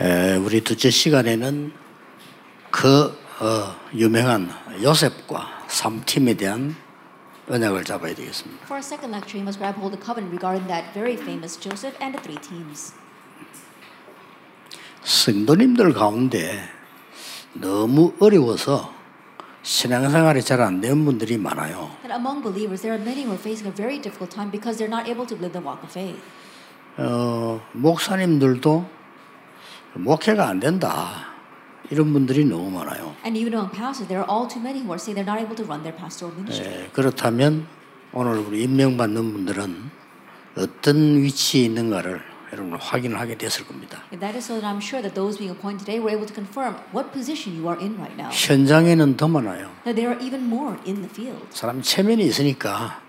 에, 우리 둘째 시간에는 그 어, 유명한 요셉과 삼팀에 대한 언약을 잡아야 되겠습니다. For our second lecture, you must grab hold of the covenant regarding that very famous Joseph and the three teams. 성도님들 가운데 너무 어려워서 신앙생활이 잘 안 되는 분들이 많아요. That among believers, there are many who are facing a very difficult time because they're not able to live the walk of faith. 어, 목사님들도 목회가 안 된다. 이런 분들이 너무 많아요. And even among pastors, there are all too many who are saying they're not able to run their pastoral ministry. 에, 그렇다면 오늘 우리 임명받는 분들은 어떤 위치에 있는가를 여러분 확인을 하게 됐을 겁니다. If that is so, then I'm sure that those being appointed today were able to confirm what position you are in right now. 현장에는 더 많아요. That there are even more in the field. 사람 체면이 있으니까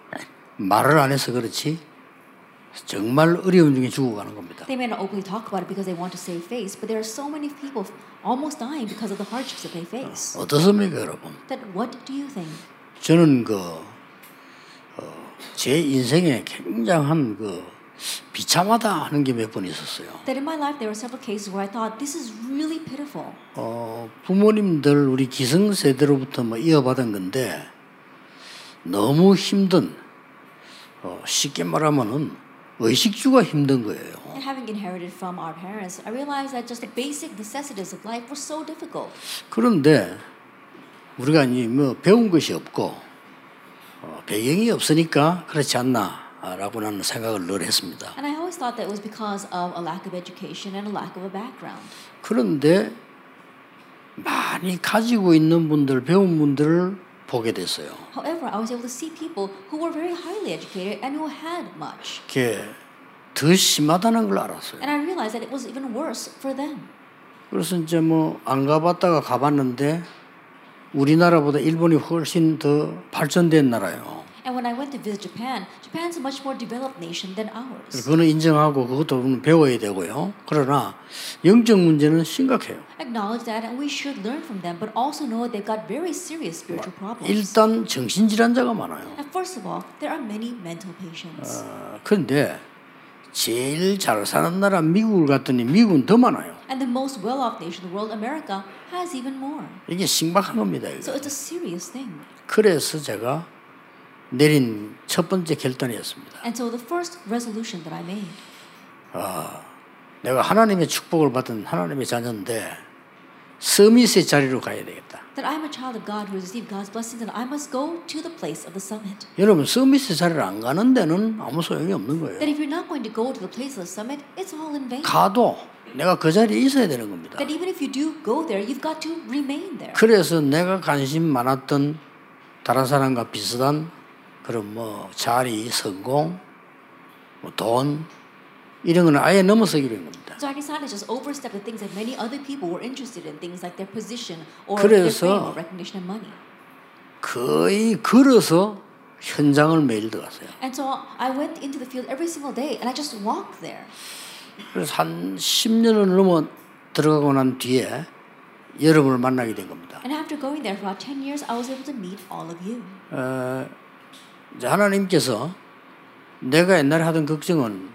말을 안 해서 그렇지 정말 어려움 중에 죽어가는 겁니다. They may not openly talk about it because they want to save face, but there are so many people almost dying because of the hardships that they face. 어떻습니까, 여러분? That what do you think? 저는 그, 어, 제 인생에 굉장한 그, 비참하다 하는 게 몇 번 있었어요. That in my life there were several cases where I thought this is really pitiful. 어, 부모님들, 우리 기성 세대로부터 뭐 이어받은 건데, 너무 힘든, 어, 쉽게 말하면은 의식주가 힘든 거예요. And having inherited from our parents, I realized that just the basic necessities of life were so difficult. 그런데 우리가 이제 뭐 배운 것이 없고 어, 배경이 없으니까 그렇지 않나라고 나는 생각을 늘 했습니다. And I always thought that it was because of a lack of education and a lack of a background. 그런데 많이 가지고 있는 분들, 배운 분들을 보게 됐어요. However, I was able to see people who were very highly educated and who had much. 그게 더 심하다는 걸 알았어요. And I realized that it was even worse for them. 그래서 이제 뭐 안 가봤다가 가봤는데 우리나라보다 일본이 훨씬 더 발전된 나라예요. And when I went to visit Japan, Japan's a much more developed nation than ours. 그거는 인정하고 그것도 배워야 되고요. 그러나 영적 문제는 심각해요. Acknowledge that and we should learn from them, but also know they've got very serious spiritual problems. 일단 정신 질환자가 많아요. And first of all, there are many mental patients. 어, 그런데 제일 잘 사는 나라 미국을 갔더니 미국은 더 많아요. And the most well-off nation in the world, America, has even more. 이게 심각한 겁니다. 이거. So it's a serious thing. 그래서 제가 내린 첫 번째 결단이었습니다. And so the first resolution that I made, 내가 하나님의 축복을 받은 하나님의 자녀인데 서밋의 자리로 가야 되겠다. that I'm a child of God who received God's blessings, and I must go to the place of the summit. 여러분 서밋의 자리를 안 가는 데는 아무 소용이 없는 거예요. That if you're not going to go to the place of the summit, it's all in vain. 가도 내가 그 자리에 있어야 되는 겁니다. That even if you do go there, you've got to remain there. 그래서 내가 관심 많았던 다른 사람과 비슷한 그런 뭐 자리, 성공, 뭐 돈 이런 거는 아예 넘어서기로 한 겁니다. So I decided to just overstep the things that many other people were interested in, things like their position or their fame or recognition and money. 거의 걸어서 현장을 매일 들어갔어요. And so I went into the field every single day, and I just walked there. 그래서 한 10년을 넘어 들어가고 난 뒤에 여러분을 만나게 된 겁니다. And after going there for about 10 years, I was able to meet all of you. 어, 이제 하나님께서 내가 옛날에 하던 걱정은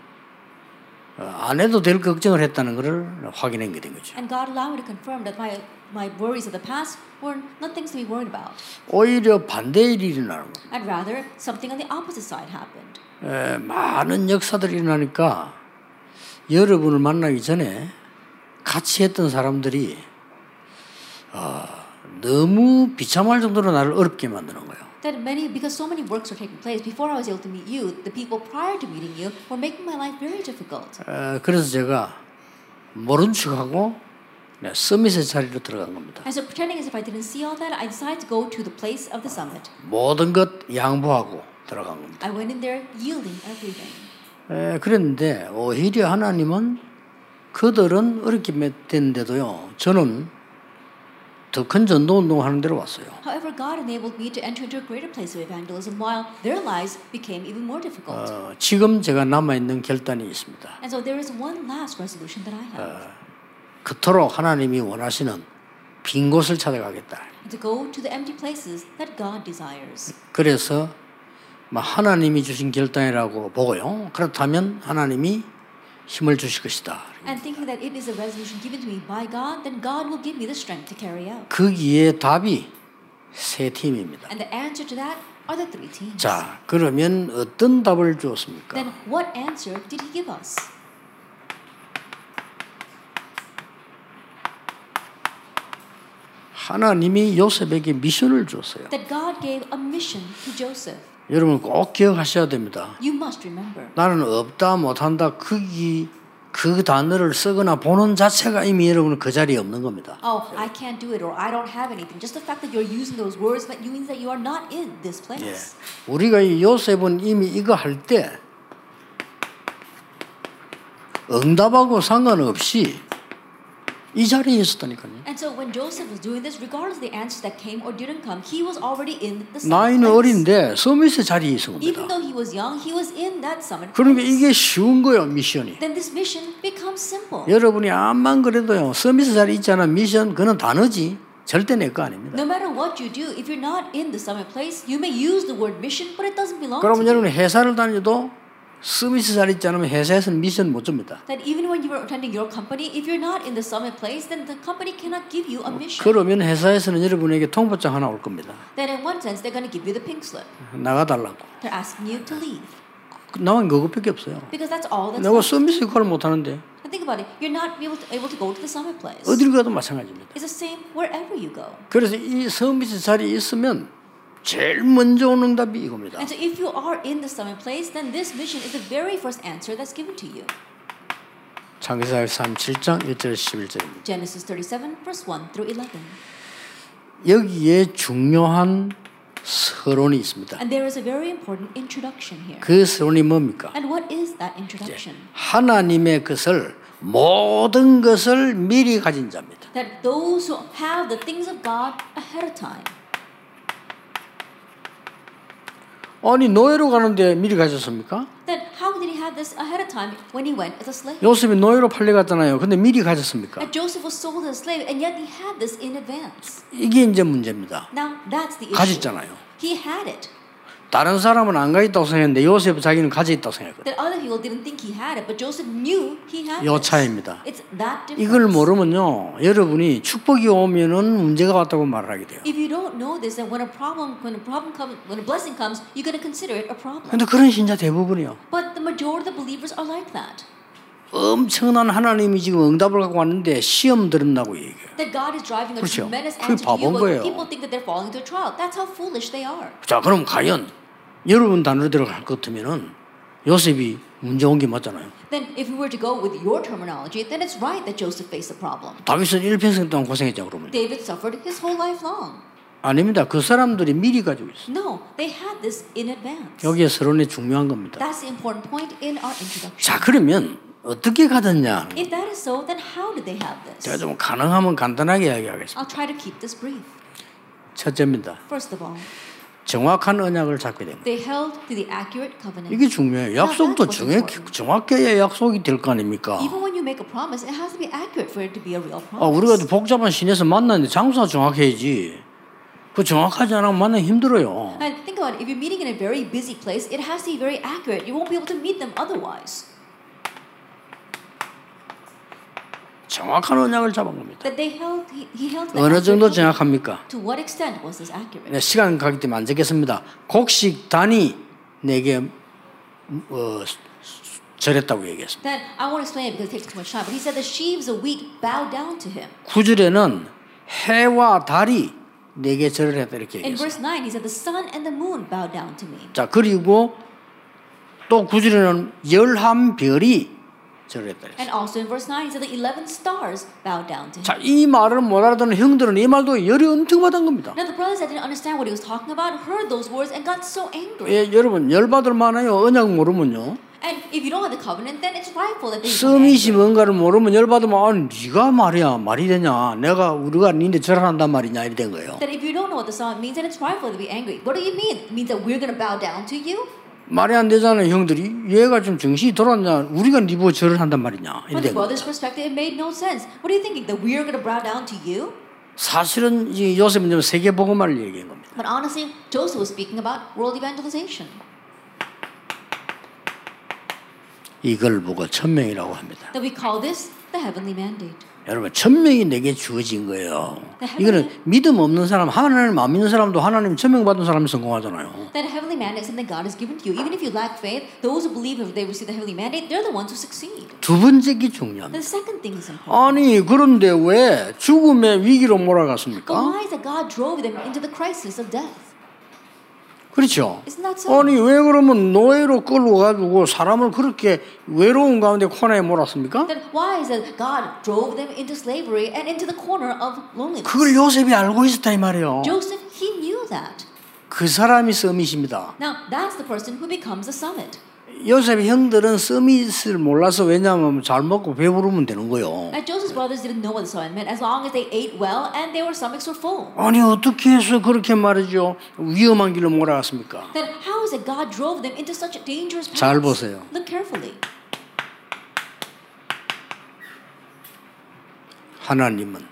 어, 안 해도 될 걱정을 했다는 것을 확인한 게 된 거죠. And God allowed me to confirm that my, my worries of the past were not things to be worried about. 오히려 반대의 일이 일어나는 겁니다. And rather, something on the opposite side happened. 에, 많은 역사들이 일어나니까 여러분을 만나기 전에 같이 했던 사람들이 어, 너무 비참할 정도로 나를 어렵게 만드는 거예요. That many, because so many works were taking place, before I was able to meet you, the people prior to meeting you were making my life very difficult. 에, 그래서 제가 모른 척하고 네, 서밋의 자리로 들어간 겁니다. And so, pretending as if I didn't see all that, I decided to go to the place of the summit. 모든 것 양보하고 들어간 겁니다. I went in there yielding everything. 에, 그랬는데 오히려 하나님은 그들은 어렵게 됐는데도요. 저는 더큰 전도 운동을 하는 데로 왔어요. However, God enabled me to enter into a greater place of evangelism while their lives became even more difficult. 어, 지금 제가 남아 있는 결단이 있습니다. And so, there is one last resolution that I have 그토록 하나님이 원하시는 빈 곳을 찾아가겠다. to go to the empty places that God desires. 그래서 뭐 하나님이 주신 결단이라고 보고요. 그렇다면 하나님이 힘을 주실 것이다. and thinking that it is a resolution given to me by God, then God will give me the strength to carry out. 거기에 답이 세 팀입니다. And the answer to that are the three teams. 자, 그러면 어떤 답을 주었습니까? Then what answer did he give us? 하나님이 요셉에게 미션을 줬어요. That God gave a mission to Joseph. 여러분 꼭 기억하셔야 됩니다. You must remember. 나는 없다 못한다 거기 그 단어를 쓰거나 보는 자체가 이미 여러분은 그 자리에 없는 겁니다. Oh, I can't do it or I don't have anything. Just the fact that you're using those words that means that you are not in this 예. place. 우리가 이 요셉은 이미 이거 할 때 응답하고 상관없이 이 자리에 있었다니까요. And so when Joseph was doing this, regardless of the answers that came or didn't come, he was already in the summit 나이는. 어린데 서밋의 자리에 있은 Even 겁니다. though he was young, he was in that summit 그러니까 place. 이게 쉬운 거예요, 미션이. Then this mission becomes simple. 여러분이 암만 그래도요, 서밋의 자리에 있잖아, 미션, 그는 단어지. 절대 내거 아닙니다. No matter what you do, if you're not in the summit place, you may use the word mission, but it doesn't belong 그러면. 여러분이 회사를 다녀도 서밋의 자리에 있지 않으면 회사에서는 미션 못 줍니다. That even when you are attending your company, if you're not in the summit place, then the company cannot give you a mission. 그러면 회사에서는 여러분에게 통보장 하나 올 겁니다. Then in one sense, they're going to give you the pink slip. 나가달라고. They're asking you to leave. 나만 그것밖에 없어요. Because that's all that's 내가. 서밋 역할을 못 하는데 And think about it. You're not able to, able to go to the summit place. 어딜 가도 마찬가지입니다. It's the same wherever you go. 그래서 이 서밋의 자리에 있으면 제일 먼저 오는 응답이 이겁니다. And so if you are in the summit place, then this mission is the very first answer that's given to you. 창세기 37장 1절 11절입니다. Genesis 37, verse 1 through 11. 여기에 중요한 서론이 있습니다. And there is a very important introduction here. 그 서론이 뭡니까? And what is that introduction? 하나님의 것을 모든 것을 미리 가진 자입니다. That those who have the things of God ahead of time. 아니 노예로 가는데 미리 가졌습니까? Then how did he have this ahead of time when he went as a slave? 요셉이 노예로 팔려갔잖아요. 근데 미리 가졌습니까? And Joseph was sold as a slave, and yet he had this in advance. 이게 이제 문제입니다. Now that's the issue. 가졌잖아요. He had it. 다른 사람은 안 가있다고 생각했는데 요셉은 자기는 가져 있다고 생각했거든요. That other people didn't think he had it, but Joseph knew he had 요 it. 차이입니다. It's that difference. 이걸 모르면요, 여러분이 축복이 오면은 문제가 왔다고 말을 하게 돼요. If you don't know this, then when a problem, when a problem comes, when a blessing comes, you're going to consider it a problem. 근데 그런 신자 대부분이요. But the majority of the believers are like that. 엄청난 하나님이 지금 응답을 갖고 왔는데 시험 들었다고 얘기해요. 그렇죠. 그게 바본 거예요. 자, 그럼 과연 여러분 단어로 들어갈 것 같으면은 요셉이 문제 온 게 맞잖아요. Then, if we were to go with your terminology, then it's right that Joseph faced a problem. 다윗은 일평생 동안 고생했죠, 그러면. David suffered his whole life long. 아닙니다. 그 사람들이 미리 가지고 있어요. No, they had this in advance. 여기에 서론이 중요한 겁니다. That's the important point in our introduction. 자, 그러면 어떻게 가졌냐? If that is so, then how did they have 제가 this? 좀 가능하면 간단하게 이야기하겠습니다. I'll try to keep this brief. 첫째입니다. First of all, 정확한 언약을 잡게 됩니다. 이게 중요해요. 약속도 important. 정확해야 약속이 될 거 아닙니까? 아, 우리가. 복잡한 신에서 만났는데 장소가 정확해야지. 그 정확하지 않으면 만나기 힘들어요. And think about it. If you're meeting in a very busy place, it has to be very accurate. You won't be able to meet them otherwise. 정확한 언약을 잡은 겁니다. That they held, he, he held to the 어느 정도. 정확합니까? To what extent was this accurate? 네, 시간 가기 때문에 안 적겠습니다. 곡식 단위 내게 어, 절했다고 얘기했습니다. Then I won't explain it because it takes too much time. But he said the sheaves of wheat bowed down to him. 9절에는 해와 달이 내게 절을 했다 이렇게 In 얘기했어요. verse 9, he said the sun and the moon bowed down to me. 자 그리고 또 9절에는 열한 별이 절했다. And also in verse 9, he said the 11 stars bowed down to him. 자, 이 말을 못 알아듣는 형들은 이 말도 열이 엄청 받은 겁니다. Now the brothers that didn't understand what he was talking about heard those words and got so angry. 예, 여러분 열 받을 만해요. 언약 모르면요. And if you don't have the covenant, then it's rightful that they angry. 뭔가를 모르면 열받으면 아, 네가 말이야 말이 되냐? 내가 우리가 니네 절한단 말이냐 이래 된 거예요. That if you don't know what the song means, then it's rightful to be angry. What do you mean? It means that we're going to bow down to you? 말이 안 되잖아요, 형들이. 얘가 좀 정신이 돌았냐? 우리가 니보 절을 한단 말이냐? From the brother's perspective, it made no sense. What are you thinking? That we're going to bow down to you? 사실은 이 요셉은 좀 세계 복음화를 얘기한 겁니다. But honestly, Joseph was speaking about world evangelization. 이걸 보고 천명이라고 합니다. That we call this the heavenly mandate. 여러분 천명이 내게 주어진 거예요. 이거는 믿음 없는 사람, 하나님 안 믿는 사람도 하나님 천명 받은 사람이 성공하잖아요. That heavenly mandate is something God has given to you. Even if you lack faith, those who believe if they receive the heavenly mandate, they're the ones who succeed. 두 번째 게 중요합니다. The second thing is important. 아니 그런데 왜 죽음의 위기로 But 몰아갔습니까? why is that God drove them into the crisis of death? 그렇죠. Isn't that so? 아니 왜 그러면 노예로 끌고 가지고 사람을 그렇게 외로운 가운데 코너에 몰았습니까? Then why is it God drove them into slavery and into the corner of loneliness? 그걸 요셉이 알고 있었다 이 말이에요. Joseph, he knew that. 그 사람이 서밋입니다. Now, that's the person who becomes a summit. 요셉의 형들은 서밋을 몰라서 왜냐하면 잘 먹고 배부르면 되는 거예요. Now, Joseph's brothers didn't know what the summit meant as long as they ate well and their stomachs were full. 아니 어떻게 해서 그렇게 말이죠 위험한 길로 몰아갔습니까? Then how is it God drove them into such dangerous paths? 잘 보세요. Look carefully. 하나님은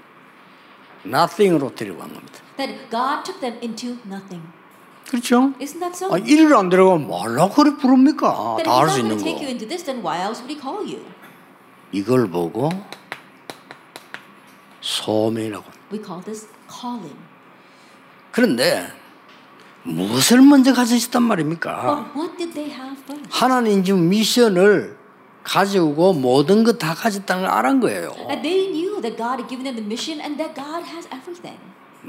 nothing으로 데려간 겁니다. That God took them into nothing. 그렇죠? Isn't that so? 아, 일을 안 들어가면 말라 그래 부릅니까? 다 할 수 있는 거. this, else would He call you? 이걸 보고 소명이라고. We call this calling. 그런데 무엇을 먼저 가지셨단 말입니까? But what did they have first? 하나님 지금 미션을 가지고 모든 것 다 가졌다는 걸 알은 거예요. That they knew that God had given them the mission and that God has everything.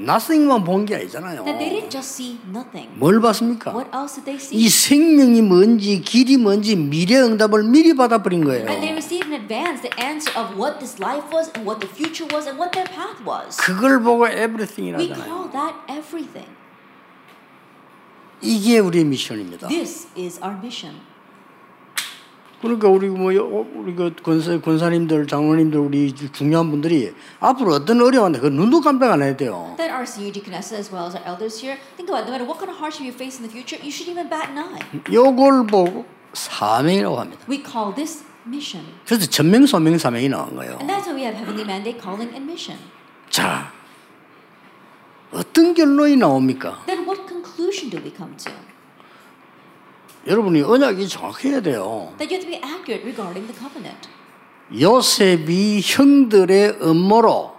Nothing만 본 게 아니잖아요. That they didn't just see nothing. 뭘 봤습니까? What else did they 이 see? 생명이 뭔지 길이 뭔지 미래 응답을 미리 받아버린 거예요. And they received in advance the answer of what this life was and what the future was and what their path was. 그걸 보고 We everything이라잖아요. call that everything. 이게 우리의 미션입니다. This is our mission. 그러니까 우리 뭐 여- 우리 그 권사 권사님들, 장로님들 우리 중요한 분들이 앞으로 어떤 어려움인데 그 눈도 깜빡 안 해야 돼요. That our senior deaconess as well as our elders here, think about no matter what kind of hardship you face in the future, you should even bat an eye. 요걸 보고 사명이라고 합니다. We call this mission. 그래서 전명, 소명, 사명이 나온 거예요. And that's why we have heavenly mandate, calling, and mission. 자, 어떤 결론이 나옵니까? Then what conclusion do we come to? 여러분이 언약이 정확해야 돼요. That you have to be accurate regarding the covenant. 요셉이 형들의 음모로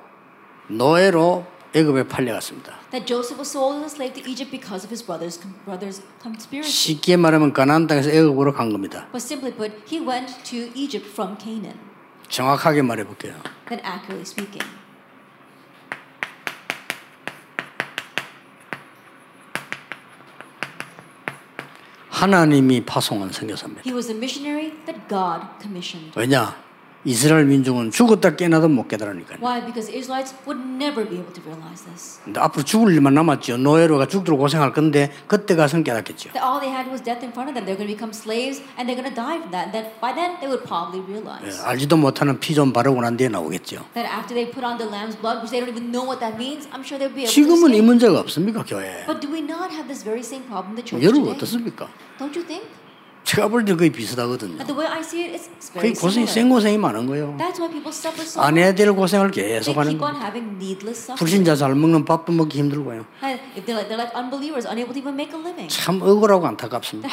노예로 애굽에 팔려갔습니다. That Joseph was sold as a slave to Egypt because of his brother's brother's conspiracy. 쉽게 말하면 가나안 땅에서 애굽으로 간 겁니다. But simply put, he went to Egypt from Canaan. 정확하게 말해 볼게요. Then accurately speaking. 하나님이 파송한 선교사입니다. He was a missionary that God commissioned. 왜냐? 이스라엘 민족은 죽었다 깨나도 못 깨달으니까요. Why? Because Israelites would never be able to realize this. 근데 앞으로 죽을 일만 남았죠. 노예로가 죽도록 고생할 건데 그때 가서 깨닫겠죠. That all they had was death in front of them. They're going to become slaves and they're going to die from that. And then by then they would probably 예, realize 알지도 못하는 피 좀 바르고 난 뒤에 나오겠죠. that after they put on the lamb's blood, which they don't even know what that means, I'm sure they'll be able to 지금은 이. 문제가 없습니까 교회에? But do we not have this very same problem in the church 여러분 today? 어떻습니까? Don't you think? 제가 볼 때 거의 비슷하거든요. That the way I see it, it's, it's 거의 very 고생, similar. 생고생이 많은 거예요. That's why people suffer so. 해야 될 고생을 계속 하는 거예요. 불신자 잘 먹는 밥도 먹기 힘들고요. They're like, they're like. 참 억울하고 안타깝습니다.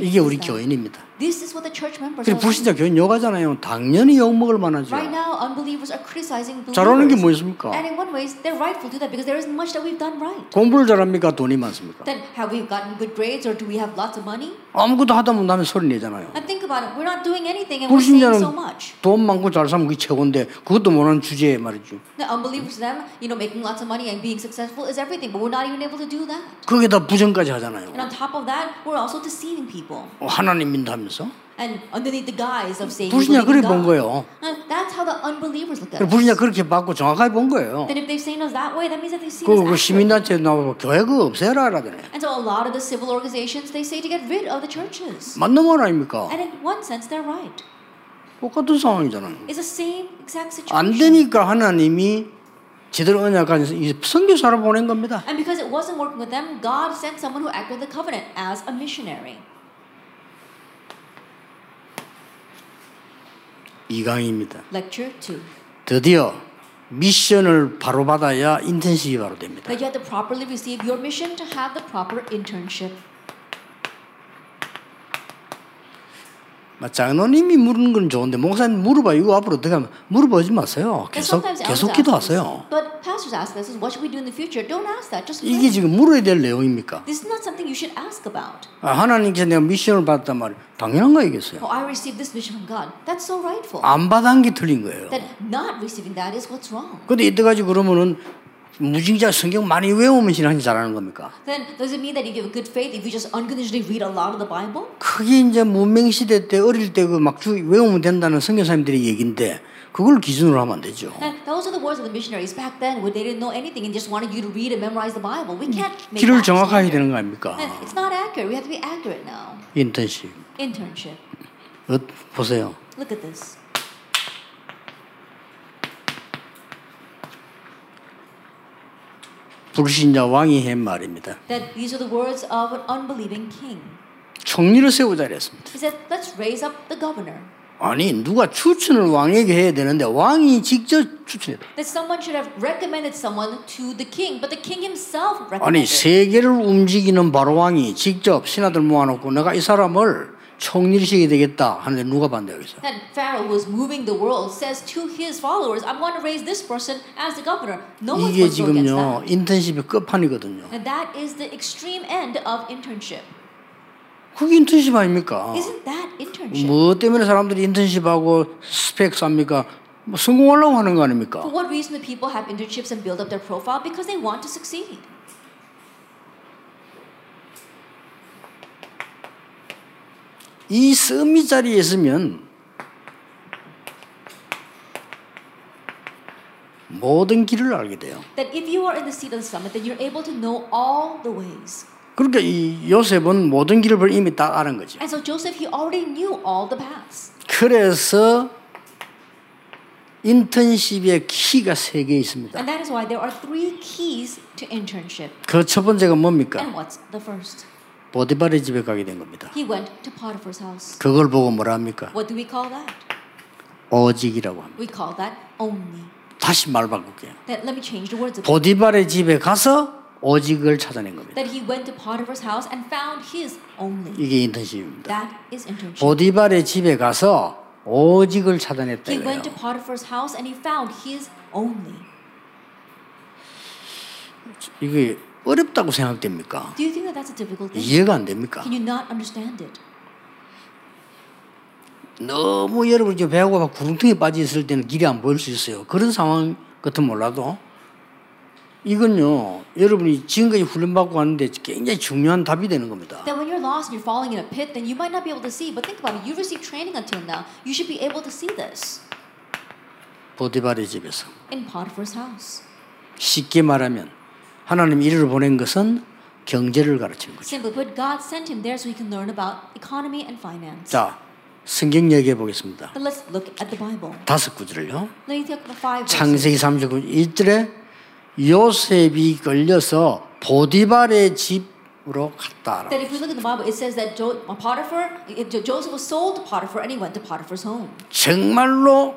이게 우리? 교인입니다. This is what the church members 그리고 are 불신자. 교인 욕하잖아요. 당연히 욕먹을 만하죠. Right now, unbelievers are criticizing 잘하는 게 believers. 뭐 있습니까? And in one ways, they're rightful to that because there isn't much that we've done right. 공부를 잘합니까? 돈이 많습니까? Then have we gotten good grades or do we have lots of money? 아무것도 하다 못하면 소리 내잖아요. And think about it. We're not doing anything and we're saying so much. 돈 많고 잘 살면 그게 최고인데 그것도 모르는 주제에 말이죠. The unbelievers, them, you know, making lots of money and being successful is everything, but we're not even able to do that. 거기다 부정까지 하잖아요. And on top of that, we're also deceiving people. 어, 하나님 믿다면서? And underneath the guise of saying 불신자 그렇게 본. 거예요. That's how the unbelievers look at us. 불신자 그렇게 받고 정확하게 본 거예요. Then if they've seen us that way, that means that they see 그, 그 us accurately. 시민단체 나와서 교회 그거 없애라 하라더니 And so a lot of the civil organizations, they say to get rid of the churches. 맞는 말 아닙니까? And in one sense, they're right. 똑같은 상황이잖아요. It's the same exact 안 situation. 되니까 하나님이 제대로 언약한 이 선교사를 보낸 겁니다. And because it wasn't working with them, God sent someone who acted the covenant as a missionary. 이강입니다. Lecture 2. 드디어 미션을 바로 받아야 인턴십이 바로 됩니다. That you have to properly receive your mission to have the proper internship. 장로님이 물은 건 좋은데 목사님 물어봐 이거 앞으로 어떻게 하면 물어보지 마세요. 계속 계속 기도하세요. But pastors ask us, what should we do in the future? Don't ask that. Just 이게. 지금 물어야 될 내용입니까? This is not something you should ask about. 아, 하나님께서 내가 미션을 받았단 말이에요. 당연한 거 얘기했어요. Oh, I received this mission from God. That's so rightful. 안 받은 게 틀린 거예요. That not receiving that is what's wrong. 근데 이때까지 그러면은 무징자 성경 많이 외우면 신앙이 잘하는 겁니까? Then does it mean that if you have good faith, if you just unconditionally read a lot of the Bible? 그게 이제 문명 시대 때 어릴 때그막 외우면 된다는 선교사님들의 얘기인데 그걸 기준으로 하면 안 되죠. And those are the words of the missionaries back then, where they didn't know anything and just wanted you to read and memorize the Bible. We can't make 길을 정확하게. 되는 거 아닙니까? And it's not accurate. We have to be accurate now. 인턴십. Internship. 어, 보세요. Look at this. 불신자 왕이 한 말입니다. That these are the words of an unbelieving king. 총리를 세우자 이랬습니다. He said, "Let's raise up the governor." 아니 누가 추천을 왕에게 해야 되는데 왕이 직접 추천했다. That someone should have recommended someone to the king, but the king himself 아니 recommended. 세계를 움직이는 바로 왕이 직접 신하들 모아놓고 내가 이 사람을 시켜야 되겠다 하는데 누가 반대하겠어? That Pharaoh was moving the world says to his followers, "I'm going to raise this person as the governor." No one's 이게 지금요. 인턴십의 끝판이거든요. And that is the extreme end of internship. 그게 인턴십 아닙니까? Isn't that internship? 뭐 때문에 사람들이 인턴십하고 스펙 쌉니까? 뭐 성공하려고 하는 거 아닙니까? For what reason do people have internships and build up their profile? Because they want to succeed. 이 썸미 자리에 있으면 모든 길을 알게 돼요. That if you are in the seat of the summit, then you're able to know all the ways. 그러니까 이 요셉은 모든 길을 이미 다 아는 거죠. And so Joseph, he already knew all the paths. 그래서 인턴십의 키가 세 개 있습니다. And that is why there are three keys to internship. 그 첫 번째가 뭡니까? And what's the first? 보디발의 집에 가게 된 겁니다. He went to Potiphar's house. 그걸 보고 뭐라 합니까? What do we call that? 오직이라고 합니다. We call that only. 다시 말 바꿀게요. That let me change the words. 보디발의 집에 가서 오직을 찾아낸 겁니다. That he went to Potiphar's house and found his only. 이게 인턴십입니다. That is internship. 보디발의 집에 가서 오직을 찾아냈다 He went to Potiphar's house and he found his only. 이게 어렵다고 생각됩니까? Do you think that that's a difficult thing? 이해가 안 됩니까? Can you not understand it? 너무 여러분 지금 배우고 막 구렁텅이에 빠져 있을 때는 길이 안 보일 수 있어요. 그런 상황 같은 몰라도 이건요 여러분이 지금까지 훈련 받고 왔는데 굉장히 중요한 답이 되는 겁니다. That when you're lost and you're falling in a pit, then you might not be able to see. But think about it. You've received training until now. You should be able to see this 보디발의 집에서 in Potiphar's house. 쉽게 말하면 하나님 이를 보낸 것은 경제를 가르치는 거죠. Simply put, God sent him there so he can learn about economy and finance. 자 성경 얘기해 보겠습니다. But let's look at the Bible. 다섯 구절을요. 창세기 39장 1절에 요셉이 걸려서 보디발의 집으로 갔다. That if we look at the Bible, it says that jo- Potiphar, Joseph was sold to Potiphar and he went to Potiphar's home. 정말로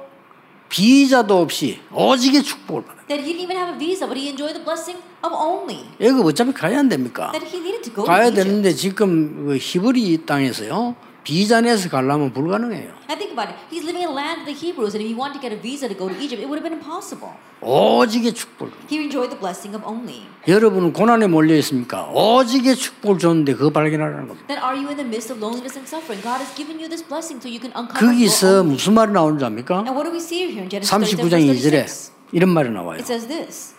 비자도 없이 오직의 축복을 받아요. That he didn't even have a visa, but he enjoyed the blessing of only. 여기 어차피 가야 안 됩니까? That he needed to go 가야 to Egypt. 되는데 지금 그 히브리 땅에서요 비자 내서 가려면 불가능해요. And think about it. He's living in a land of the Hebrews, and if he wanted to get a visa to go to Egypt, it would have been impossible. 오직의 축복을. He enjoyed the blessing of only. 여러분은 고난에 몰려 있습니까? 오직의 축복을 줬는데 그거 발견하라는 겁니다. Then are you in the midst of loneliness and suffering? God has given you this blessing so you can uncover 거기서. 무슨 말이 나오는지 압니까? And what do we see here in Genesis 39장 37, 2절에 36? 이런 말이 나와요. It says this.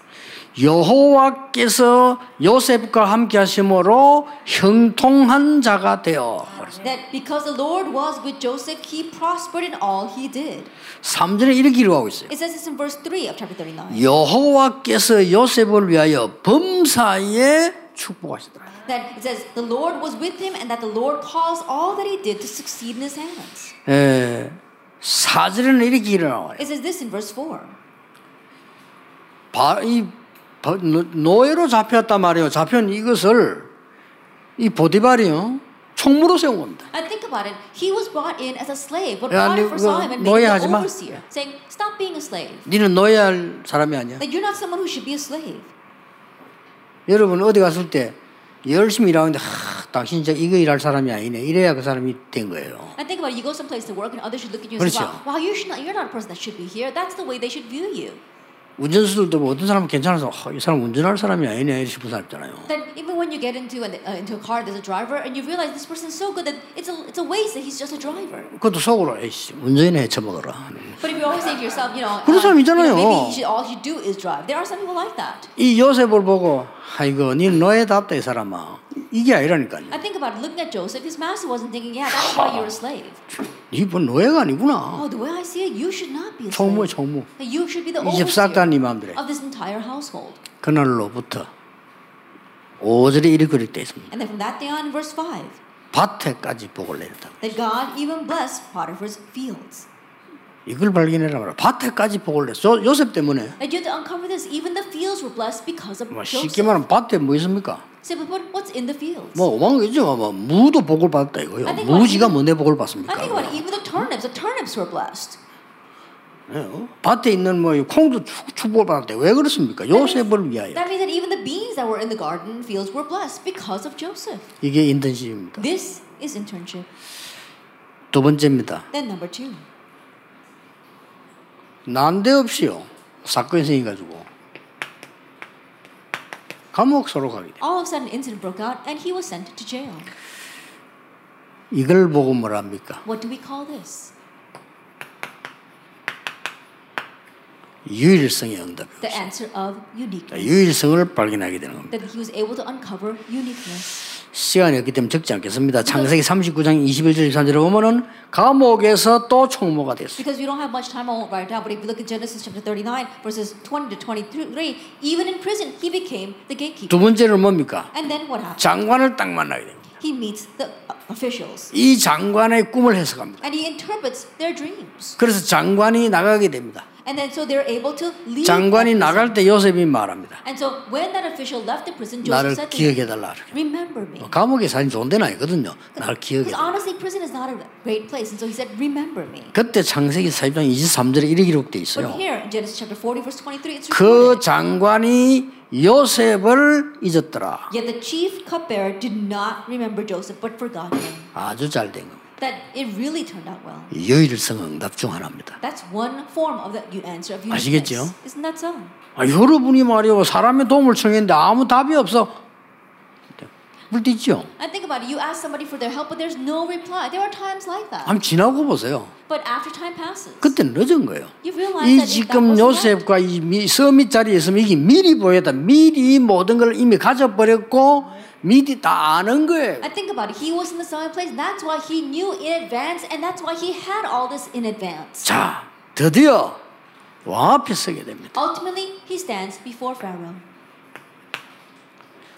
여호와께서 요셉과 함께 하심으로 형통한 자가 되어 That because the Lord was with Joseph, he prospered in all he did. 3절에 이렇게 기록하고 있어요. It says this in verse 3 of chapter 39. 여호와께서 요셉을 위하여 범사에 축복하시더라. That it says the Lord was with him and that the Lord caused all that he did to succeed in his hands. 에, 4절에는 이렇게 기록 나와요. It says this in verse 4. 바, 이 바- 노- 노예로 잡혔단 말이에요. 잡힌 이것을 이 보디발이요 총무로 세운 겁니다. And think about it. He was brought in as a slave, but 야, Potiphar 니 saw him and made him the 마. overseer, saying, "Stop being a slave. 니는 노예할 사람이 아니야. That you're not someone who should be a slave." 여러분 어디 갔을 때 열심히 일하는데 하, 당신 이제 이거 일할 사람이 아니네. 이래야 그 사람이 된 거예요. And think about it, you go someplace to work and others should look at you and say, 그렇죠. wow, wow you should not, you're not a person that should be here. That's the way they should view you. 운전수들도 뭐 어떤 사람은 괜찮아서 아, 이 사람 운전할 사람이 아니네 싶은 사람 있잖아요. Then even when you get into an, uh, into a car, there's a driver, and you realize this person is so good that it's a it's a waste that he's just a driver. 그것도 속으로 에이씨 운전이나 해쳐먹어라. But if you always say to yourself, you know, 그런 사람 you 있잖아요. know, maybe he should, all he do is drive. There are some people like that. 이 요셉을 보고 아이고 니 노예 답다 이 사람아. 이게 아니라니까요. I think about looking at Joseph. His master wasn't thinking, yeah, that's why you're a slave. 이분 노예가 아니구나. Oh, the way I see it, you should not be a slave. 총무. You should be the overseer 네 마음대로. of this entire household. 그날로부터 오절에 이렇게 그렇게 있습니다. And then from that day on, verse 5, 밭에까지 복을 내렸다. that God even blessed Potiphar's fields. 이걸 발견해라 말이야. 밭에까지 복을 냈어. 요- 요셉 때문에. And you have to uncover this. Even the fields were blessed because of 뭐 Joseph. 쉽게 말하면 밭에 뭐 있습니까? But what, what's in the fields? 뭐 오만거죠. 뭐 무도 복을 받았다 이거요. I think 무지가 what- 뭔데 복을 I 받습니까? think about it, even the turnips, the turnips were blessed. 예, 어? 밭에 있는 뭐 콩도 축- 축복을 받았대. 왜 그렇습니까? 요셉을 위하여. That means that even the beans that were in the garden fields were blessed because of Joseph. 이게 인턴십입니다. This is internship. 두 번째입니다. Then number two, 난데없이요. 사건이 생겨가지고 감옥소로 가게 돼. all of a sudden an incident broke out and he was sent to jail. 이걸 보고 뭐랍니까? What do we call this? 유일성의 응답. The answer of uniqueness. 유일성을 발견하게 되는 겁니다. That he was able to uncover uniqueness. 시간이 없기 때문에 적지 않겠습니다. 창세기 39장 21절 23절에 보면은 감옥에서 또 총무가 됐어요. Because we don't have much time, I won't write it down. But if you look at Genesis chapter 39, verses 20 to 23, even in prison, he became the gatekeeper. 두 번째는 뭡니까? And then what happened? 장관을 딱 만나게 됩니다. He meets the uh, officials 이 장관의 꿈을 해석합니다. and he interprets their dreams. 그래서 장관이 나가게 됩니다. And then so they're able to leave. 장관이. 나갈 때 요셉이 말합니다. And so when that official left the prison, 나를 Joseph said to him, 기억해 달라. Remember me. 감옥이 사실 좋은 데는 아니거든요. 나를 Because 기억해달라. honestly, prison is not a great place. And so he said, Remember me. 그때 창세기 40장 23절에 이렇게 But 있어요. here in Genesis chapter 40, verse 23, it's 그 recorded. 장관이 요셉을 잊었더라. Yet the chief cupbearer did not remember Joseph, but forgot him. 아주 잘된 겁니다. That it really turned out well. 유일성 응답 중 하나입니다. That's one form of the you answer of 아시겠죠? Isn't that so? 아, 여러분이 말이요 사람의 도움을 청했는데 아무 답이 없어. 물티죠. And think about it. You ask somebody for their help, but there's no reply. There are times like that. 한번 지나고 보세요. But after time passes, 그때는 늦은 거예요. you realize 이 지금 요셉과 이 미- 서밋 자리에 있으면 이게 미리 보였다. 미리 모든 걸 이미 가져버렸고 미리 다 아는 거예요. I think about it. He was in the silent place. That's why he knew in advance, and that's why he had all this in advance. 자, 드디어 왕 앞에 서게 됩니다. Ultimately, he stands before Pharaoh.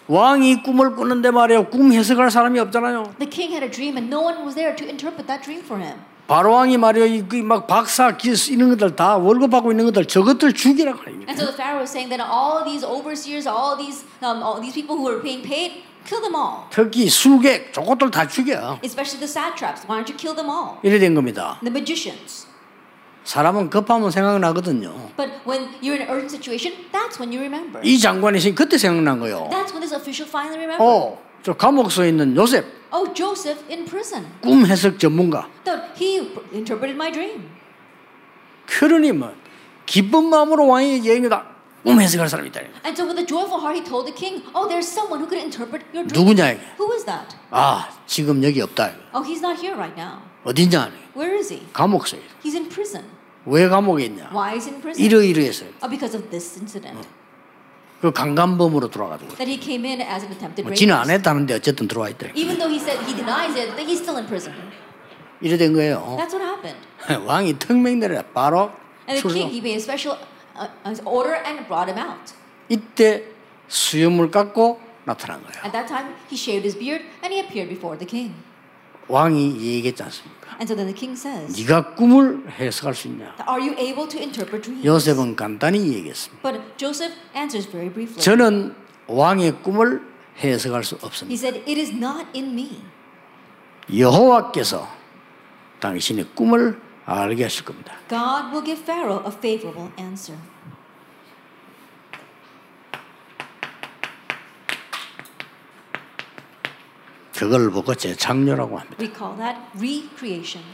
왕이 꿈을 꾸는데 말이에요. 꿈 해석할 사람이 없잖아요. The king had a dream, and no one was there to interpret that dream for him. 바로 왕이 말이에요. 이- 그막 박사, 기스 이런 것들 다 월급 받고 있는 것들 저것들 죽이라고 하니까. And so the Pharaoh was saying that all these overseers, all these, um, all these people who were being paid, kill them all. 특히 수객 저것들 다 죽여. Especially the satraps. Why don't you kill them all? 이래 된 겁니다. The magicians. 사람은 급하면 생각나거든요. But when you're in an urgent situation, that's when you remember. 이 장관이 생- 그때 생각난 거예요. That's when this official finally remembered. 어, 저 감옥소에 있는 요셉 Oh, Joseph in prison. 꿈 해석 전문가. He interpreted my dream. 그러니 뭐 기쁜 마음으로 왕에게 얘기다. 꿈 해석할 사람이 있다. And so with a joyful heart, he told the king, Oh, there's someone who could interpret your dream. 누구냐 이게? Who is that? 아, 지금 여기 없다. Oh, he's not here right now. 어디냐? Where is he? 감옥소에. He's in prison. 왜 감옥에 있냐? Why is he in prison? 이러이러해서 Oh, because of this incident. 그 강간범으로 들어가지고. That he came in as an attempted 뭐안 rapist. 했다는데 어쨌든 들어와 있대. Even though he said he denies it, he's still in prison. 이래 된 거예요. That's what happened. 왕이 특명대로 바로 And the king, he made a special uh, uh, order and brought him out. 이때 수염을 깎고 나타난 거예요. At that time, he shaved his beard and he appeared before the king. 왕이 얘기했지 않습니까? And so then the king says, 네가 꿈을 해석할 수 있냐? Are you able to interpret dreams? 요셉은 간단히 얘기했습니다. But Joseph answers very briefly. 저는 왕의 꿈을 해석할 수 없습니다. He said, It is not in me. 여호와께서 당신의 꿈을 알게 하실 겁니다. God will give Pharaoh a favorable answer. 그걸 보고 재창조라고 합니다. We call that recreation.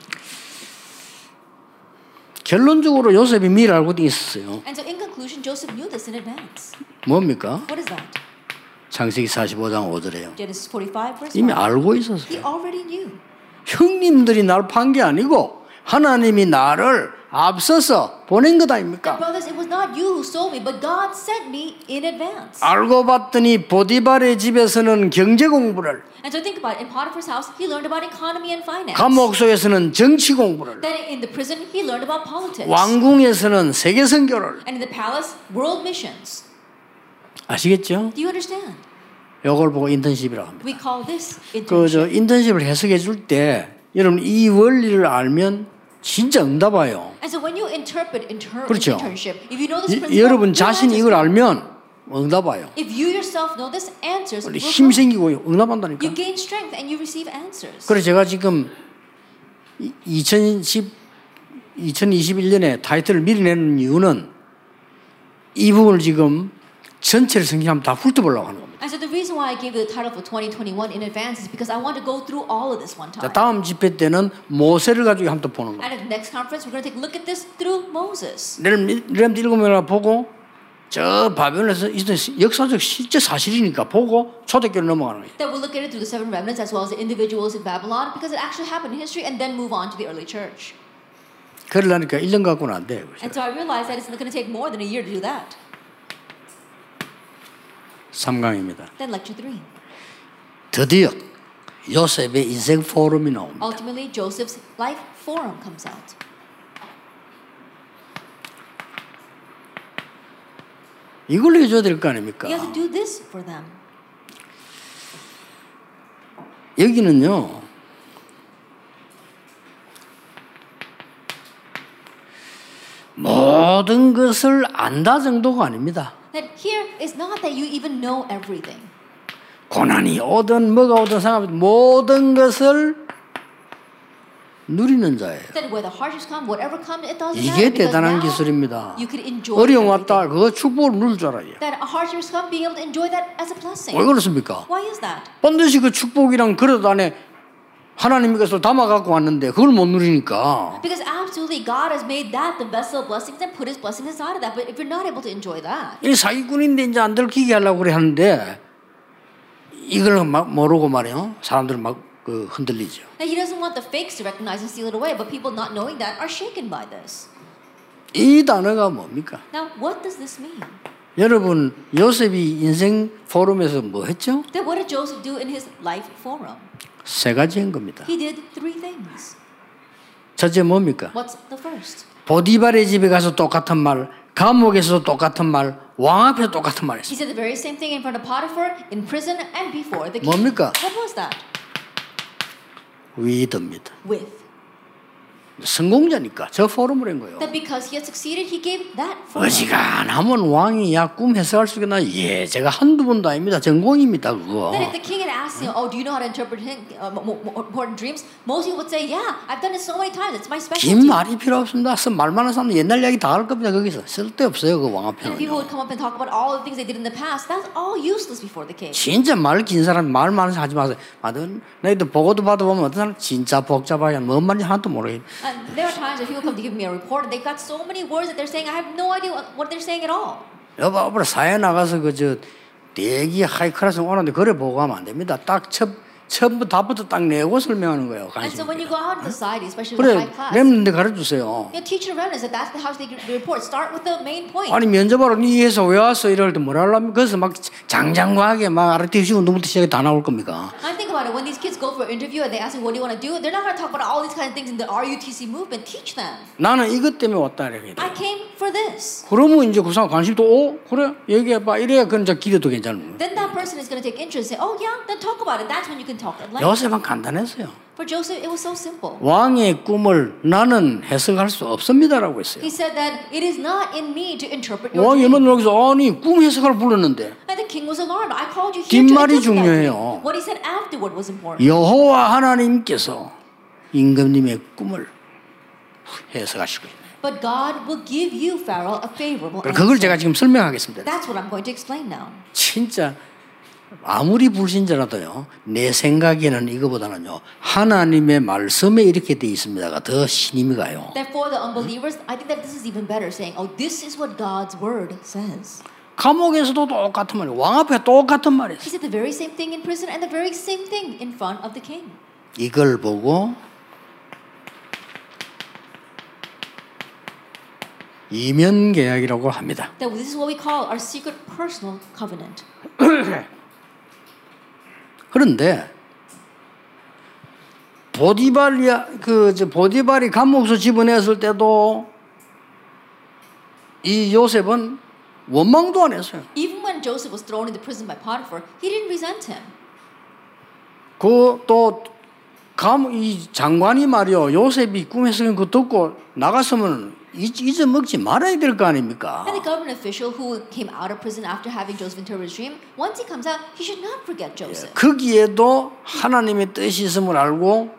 결론적으로 요셉이 미리 알고 있었어요. And so, in conclusion, Joseph knew this in advance. 뭡니까? What is that? 창세기 45장 5절에요. Genesis 45, verse 이미 5. 알고 He 있었어요. already knew. 형님들이 날 판 게 아니고 하나님이 나를 앞서서 보낸 것 아닙니까? Brothers, it was not you who sold me, but God sent me in advance. 알고 봤더니 보디발의 집에서는 경제 공부를, And so think about it. In Potiphar's house, he learned about economy and finance. 감옥 속에서는 정치 공부를, Then in the prison, he learned about politics. 왕궁에서는 세계 선교를 And in the palace, world missions. 아시겠죠? Do you understand? 요걸 보고 인턴십이라고 합니다. We call this 그저 internship. 인턴십을 해석해 줄때 여러분 이 원리를 알면 진짜 응답 와요. And so inter- 그렇죠. 이- 여러분 자신이 answers 이걸. 알면 응답 와요. Answers will 힘. 생기고 응답한다니까. 그래서 제가 지금 2010, 2021년에 타이틀을 미리 내는 이유는 이 부분을 지금 전체를 성경하면 다 훑어보려고 하는 겁니다. And so the reason why I gave you the title for 2021 in advance is because I want to go through all of this one 자, time. 다음 집회 때는 모세를 가지고 한번 보는 거예요. And at the next conference, we're going to take a look at this through Moses. 내려면 일곱 명을 보고 저 바벨론에서 있던 역사적 실제 사실이니까 보고 초대교로 넘어가는 거예요. That we'll look at it through the seven remnants as well as the individuals in Babylon because it actually happened in history and then move on to the early church. 그러려니까 1년 갖고는 안 돼요. And so I realized that it's going to take more than a year to do that. 3강입니다. Then lecture three. 드디어 요셉의 인생 포럼이 나옵니다. Ultimately, Joseph's life forum comes out. 이걸 해줘야 될 거 아닙니까? You have to do this for them. 여기는요. 모든 것을 안다 정도가 아닙니다. That here is not that you even know everything. 고난이 오든 뭐가 오든 상관없이 모든 것을 누리는 자예요. 이게 대단한 기술입니다. You could enjoy 어려움. 왔다 그거 축복을 누릴 줄 알아요. That hardships come, being able to enjoy that as a blessing. 왜 그렇습니까? Why is that? 반드시 그 축복이랑 그릇 안에 하나님께서 담아 갖고 왔는데 그걸 못 누리니까 Because absolutely God has made that the vessel of blessings and put his blessings inside of that. But if you're not able to enjoy that, 이 사기꾼인데 이제 안 들키게 하려고 그래 하는데 이걸 막 모르고 말이요 사람들은 막그 흔들리죠. now he doesn't want the fakes to recognize and steal it away, but people not knowing that are shaken by this. 이 단어가 뭡니까? Now, what does this mean? 여러분 요셉이 인생 포럼에서 뭐 했죠? Then what did Joseph do in his life forum? 세 가지 한 겁니다. He did three things. 첫째 뭡니까? What's the first? 보디발의 집에 가서 똑같은 말, 감옥에서도 똑같은 말, 왕 앞에서 똑같은 말 He 했어요. said the very same thing in front of Potiphar, in prison, and before the king. 뭡니까? What was that? 위드입니다. With. 성공자니까 저 포럼을 한 거예요. That because he had succeeded, he gave that. 어지간하면 왕이 야꿈 해석할 수 있겠나? 예, 제가 한두 번도 아닙니다. 전공입니다 그거. Then if the king had asked him, "Oh, do you know how to interpret uh, important dreams?" Moses would say, "Yeah, I've done it so many times. It's my 긴 specialty." 말이 필요 없습니다. 써- 말 많은 사람 옛날 이야기 다 할 겁니다. 거기서 쓸데 없어요 그왕 And people 앞에는. would come up and talk about all the things they did in the past. That's all useless before the king. 진짜 말 긴 사람 말 많은 사람 하지 마세요. 맞은 너희들 보고도 봐도 보면 어떤 사람 진짜 복잡하게 뭔 말인지 하나도 모르겠. And there are times when people come to give me a report and they've got so many words that they're saying, I have no idea what, they're saying at all. 여보, 사회 나가서 그저 대기 하이클래스 오는데 그래 보고 가면 안 됩니다. 딱첫 처음부터 답부터 딱 내고 설명하는 거예요. And so 관심. when you go out in society, especially in the 그래 class, 렘는데 가르쳐주세요. you know, teach your remnants that that's how they give the report. Start with the main point. 아니 면접하러 니 회사 왜 왔어 이럴 때 뭐라 하려면 거기서 막 장장과하게 막 아르티시 운동부터 시작해 다 나올 겁니까? I think about it. When these kids go for an interview and they ask them, what do you want to do? They're not going to talk about all these kind of things in the RUTC movement. Teach them. 나는 이것 때문에 왔다 이렇게. I came for this. 그러면 이제 그 사람 관심도 오 그래 얘기해봐 이래야 그건 이제 기대도 괜찮은 거예요. Then that person is going to take interest and say, oh yeah, then talk about it. That's when you can talk at length. 요셉은 간단했어요. For Joseph, it was so simple. 왕의 꿈을 나는 해석할 수 없습니다라고 했어요. He said that it is not in me to interpret your 왕이 dream. 맨날 여기서 아니 꿈 해석을 불렀는데 And the king was alarmed. I called you here to 뒷말이 dream. 중요해요. What he said afterward was important. 여호와 하나님께서 임금님의 꿈을 해석하시고 있네요. But God will give you, Pharaoh, a favorable 그걸. 제가 지금 설명하겠습니다. That's what I'm going to explain now. 진짜 아무리 불신자라도요, 내 생각에는 이거보다는요, 하나님의 말씀에 이렇게 돼 있습니다가 더 신임이 가요. That for the unbelievers, I think that this is even better, saying, "Oh, this is what God's word says." 감옥에서도 똑같은 말이에요. 왕 앞에 똑같은 말이에요. He said the very same thing in prison and the very same thing in front of the king. 이걸 보고 이면 계약이라고 합니다. That this is what we call our secret personal covenant. 그런데 보디발이 그저 보디발이 감옥에서 집어냈을 때도 이 요셉은 원망도 안 했어요. Even when Joseph was thrown into prison by Potiphar, he didn't resent him. 그또 감 이 장관이 말이요 요셉이 꿈에서 그 듣고 나갔으면 잊- 잊어먹지 말아야 될 거 아닙니까? And the government official who came out of prison after having Joseph his dream, once he comes out, he should not forget Joseph. 거기에도 하나님의 뜻이 있음을 알고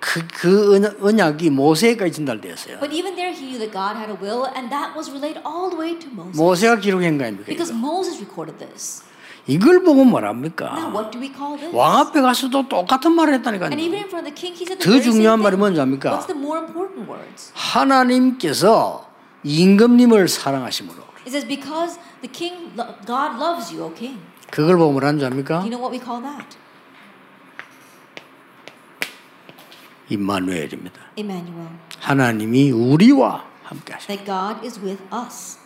그, 그 언약- 언약이 모세까지 전달되었어요. But even there, he knew that God had a will, and that was relayed all the way to Moses. 모세가 기록한 거 아닙니까? Because? Moses recorded this. 이걸 보고 Now, 뭐랍니까? what do we call this? 왕 앞에 가서도 똑같은 말을 했다니까요. And even in front of the king, he said the 더 중요한 말이. 뭔지 압니까? What's the more important words? 하나님께서 임금님을 사랑하심으로 It says, because the king, lo- God loves you, O king. 그걸 보고 뭐라는 줄 압니까? You know what we call that? 임마누엘입니다. Emmanuel. 하나님이 우리와 함께 하십니다. That God is with us.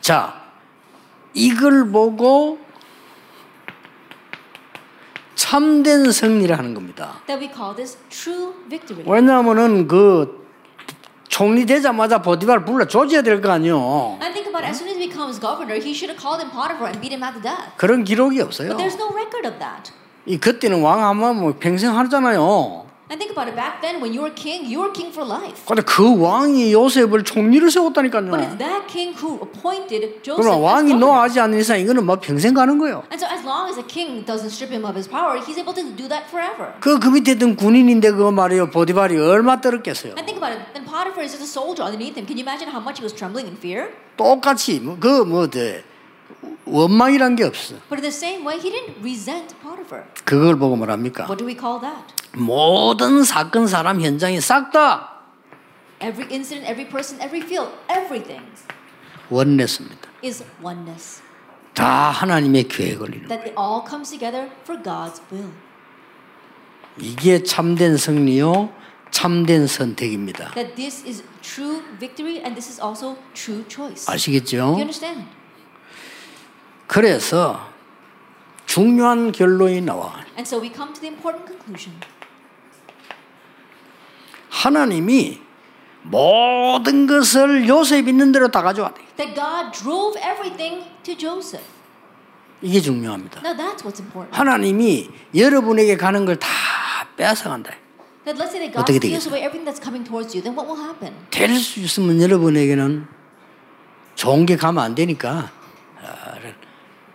자, 이걸 보고 참된 승리를 하는 겁니다. That we call this true victory. 왜냐하면은 그 총리 되자마자 보디발 불러 조져야 될 거 아니요. And think about it, as soon as he becomes governor, he should have called him Potiphar and beat him at the death. 그런 기록이 없어요. But there's no record of that. 이 그때는 왕 하면 뭐 평생 하잖아요. And think about it, back then when you were king, you were king for life. 근데 그 왕이 요셉을 총리를 But it's 세웠다니까요. that king who appointed Joseph 그럼 왕이. 노하지 않는 이상 이거는 뭐 평생 가는 거예요. And so as long as the king doesn't strip him of his power, he's able to do that forever. 그, 그 밑에 있던 군인인데 그거 말이에요. 보디발이 얼마 떨었겠어요. And think about it, then Potiphar is just a soldier underneath him. Can you imagine how much he was trembling in fear? 똑같이 그뭐 원망이란 게 없어. But in the same way, he didn't resent Potiphar. 그걸 보고 뭐랍니까? What do we call that? 모든 사건 사람 현장이 싹 다 Every incident, every person, every field, everything 원냈습니다. is oneness. 다 하나님의 계획 걸리는. That it all comes together for God's will. 이게 참된 승리요, 참된 선택입니다. That this is true victory and this is also true choice. 아시겠죠? You understand? 그래서 중요한 결론이 나와. And so we come to the important conclusion 하나님이 모든 것을 요셉 있는 대로 다 가져왔다. that God drove everything to Joseph. 이게 중요합니다. Now that's what's important. 하나님이 여러분에게 가는 걸 다 빼앗아간다. 어떻게 steals 되겠어요? away everything that's coming towards you, then what will happen? 될수 있으면 여러분에게는 좋은 게 가면 안 되니까 아,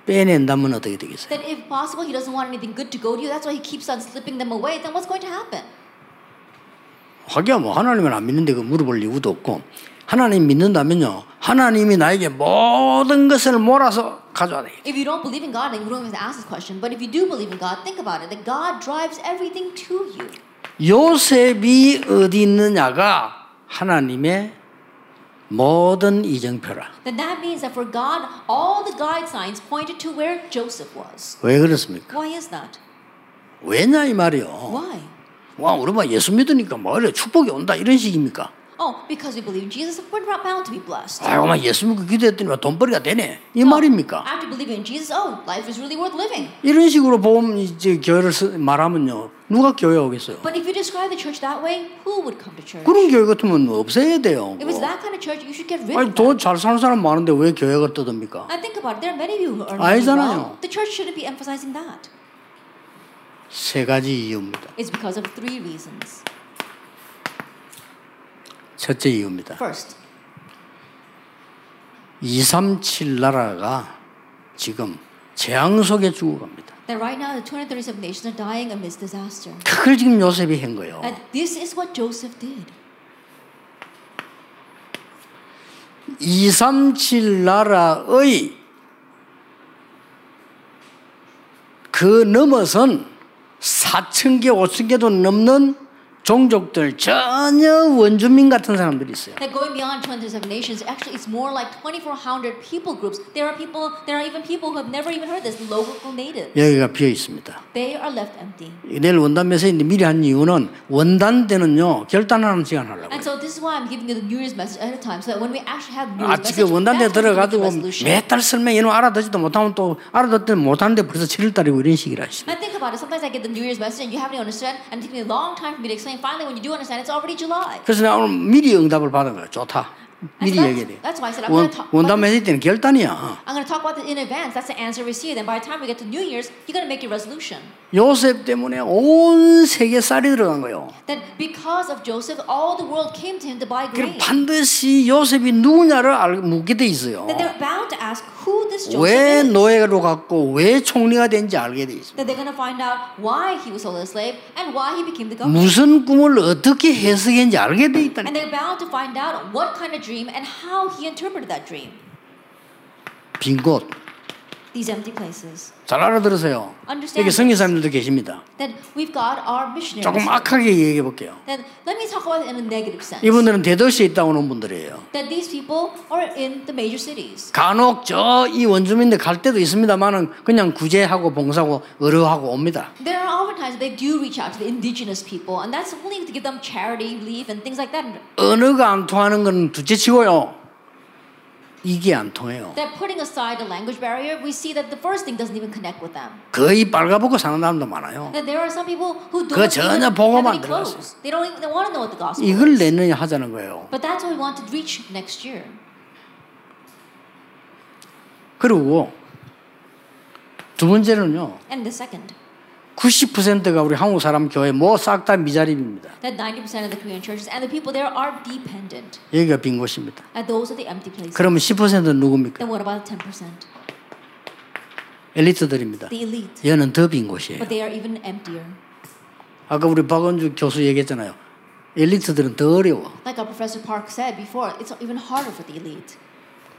빼낸다면 어떻게 되겠어요? That if possible, He doesn't want anything good to go to you, that's why He keeps on slipping them away, then what's going to happen? 하기야 뭐 하나님을 안 믿는데 그 물어볼 이유도 없고 하나님 믿는다면요 하나님이 나에게 모든 것을 몰아서 가져와야 돼. If you don't believe in God, then you don't to ask this question. But if you do believe in God, think about it. That God drives everything to you. 요셉이 어디 있느냐가 하나님의 모든 이정표라. Then that means that for God, all the guide signs pointed to where Joseph was. 왜 그렇습니까? Why is that? 왜냐 이 말이요. Why? 와 우리 막 예수 믿으니까 뭐 이래 축복이 온다 이런 식입니까? Oh, because we believe in Jesus, we're not bound to be blessed. 막 예수 믿고 기도했더니 막 돈벌이가 되네 이 말입니까? After believing in Jesus, oh, life is really worth living. 이런 식으로 보험 이제 교회를 쓰- 말하면요 누가 교회 오겠어요? But if you describe the church that way, who would come to church? 그런 교회 같으면 없애야 돼요. If it's that kind of church, you should get rid 아니 of 돈 that. 잘 사는 사람 많은데 왜 교회가 떠듭니까? And think about it. There are many of you who are really 아니잖아요. well. The church shouldn't be emphasizing that. 세 가지 이유입니다. It's because of three reasons. 첫째 이유입니다. First, 237 나라가 지금 재앙 속에 죽어갑니다. that right now the 237 nations are dying amidst disaster. 그걸 지금 요셉이 한 거예요. And this is what Joseph did. 237 나라의 그 넘어선 4천 개, 5천 개도 넘는 종족들 전혀 원주민 같은 사람들이 있어요. That going beyond 27 nations, actually, it's more like 2,400 people groups. There are people, there are even people who have never even heard this, local native. 여기가 비어 있습니다. They are left empty. 내일 원단 메시지 미리 한 이유는 원단 때는요 결단하는 시간 하려고. And so this is why I'm giving you the New Year's message ahead of time, so that when we actually have New Year's message, 원단대 the 들어가지고 resolution. 매달 설명 이놈 알아듣지도 못하면 또 알아듣지 못하는데 벌써 7월 달이고 이런 식이라. And think about it. Sometimes I get the New Year's message and you haven't understood, and it takes me a long time for me to explain. Finally, when you do understand, it's already July. 그래서 내가 오늘 미리 응답을 받은 거야. 좋다. 미리 that's- 얘기해. that's why I said I'm 원, gonna talk 원단 about 메시지 때는 결단이야. I'm going to talk about it in advance. That's the answer received. And by the time we get to New Year's, you're going to make your resolution. 요셉 때문에 온 세계 쌀이 들어간 거요. That because of Joseph, all the world came to him to buy 그럼 grain. 반드시 요셉이 누구냐를 알, 묻게 돼 있어요. That they're bound to ask who this Joseph 왜 is. 노예로 갔고 왜 총리가 된지 알게 돼 있어요. That they're going to find out why he was sold as a slave and why he became the governor. 무슨 꿈을 어떻게 해석했는지 알게 돼 있다니. And they're bound to find out what kind of dream and how he interpreted that dream. 빈 곳. These empty places. 잘 알아들으세요. Understand 여기 성교사님들도 계십니다. That we've got our missionaries. 조금 악하게 얘기해 볼게요. Then let me talk about it in a negative sense. 이분들은 대도시에 있다 오는 분들이에요. That these people are in the major cities. 간혹 저 이 원주민들 갈 때도 있습니다만은 그냥 구제하고 봉사하고 의료하고 옵니다. There are oftentimes they do reach out to the indigenous people, and that's only to give them charity, relief, and things like that. 언어가 안 통하는 건 둘째치고요. 이게 안 통해요. That putting aside the language barrier, we see that the first thing doesn't even connect with them. 거의 빨가벗고 사는 사람도 많아요. That there are some people who don't 전혀 have any 들어갔어요. clothes. They don't even they want to know what the gospel 이걸. 내년에 하자는 거예요. But that's what we want to reach next year. 그리고 두 번째는요. And the second, 90%가 우리 한국 사람 교회 뭐싹다 미자립입니다. that 90% of the Korean churches and the people there are dependent. 여기가 빈 곳입니다. And those are the empty places. 그러면 10%는 누굽니까? Then what about 10%? 엘리트들입니다. The elite. 얘는 더 빈 곳이에요. But they are even emptier. 아까 우리 박원주 교수 얘기했잖아요. 엘리트들은 더 어려워. Like our Professor Park said before, it's even harder for the elite.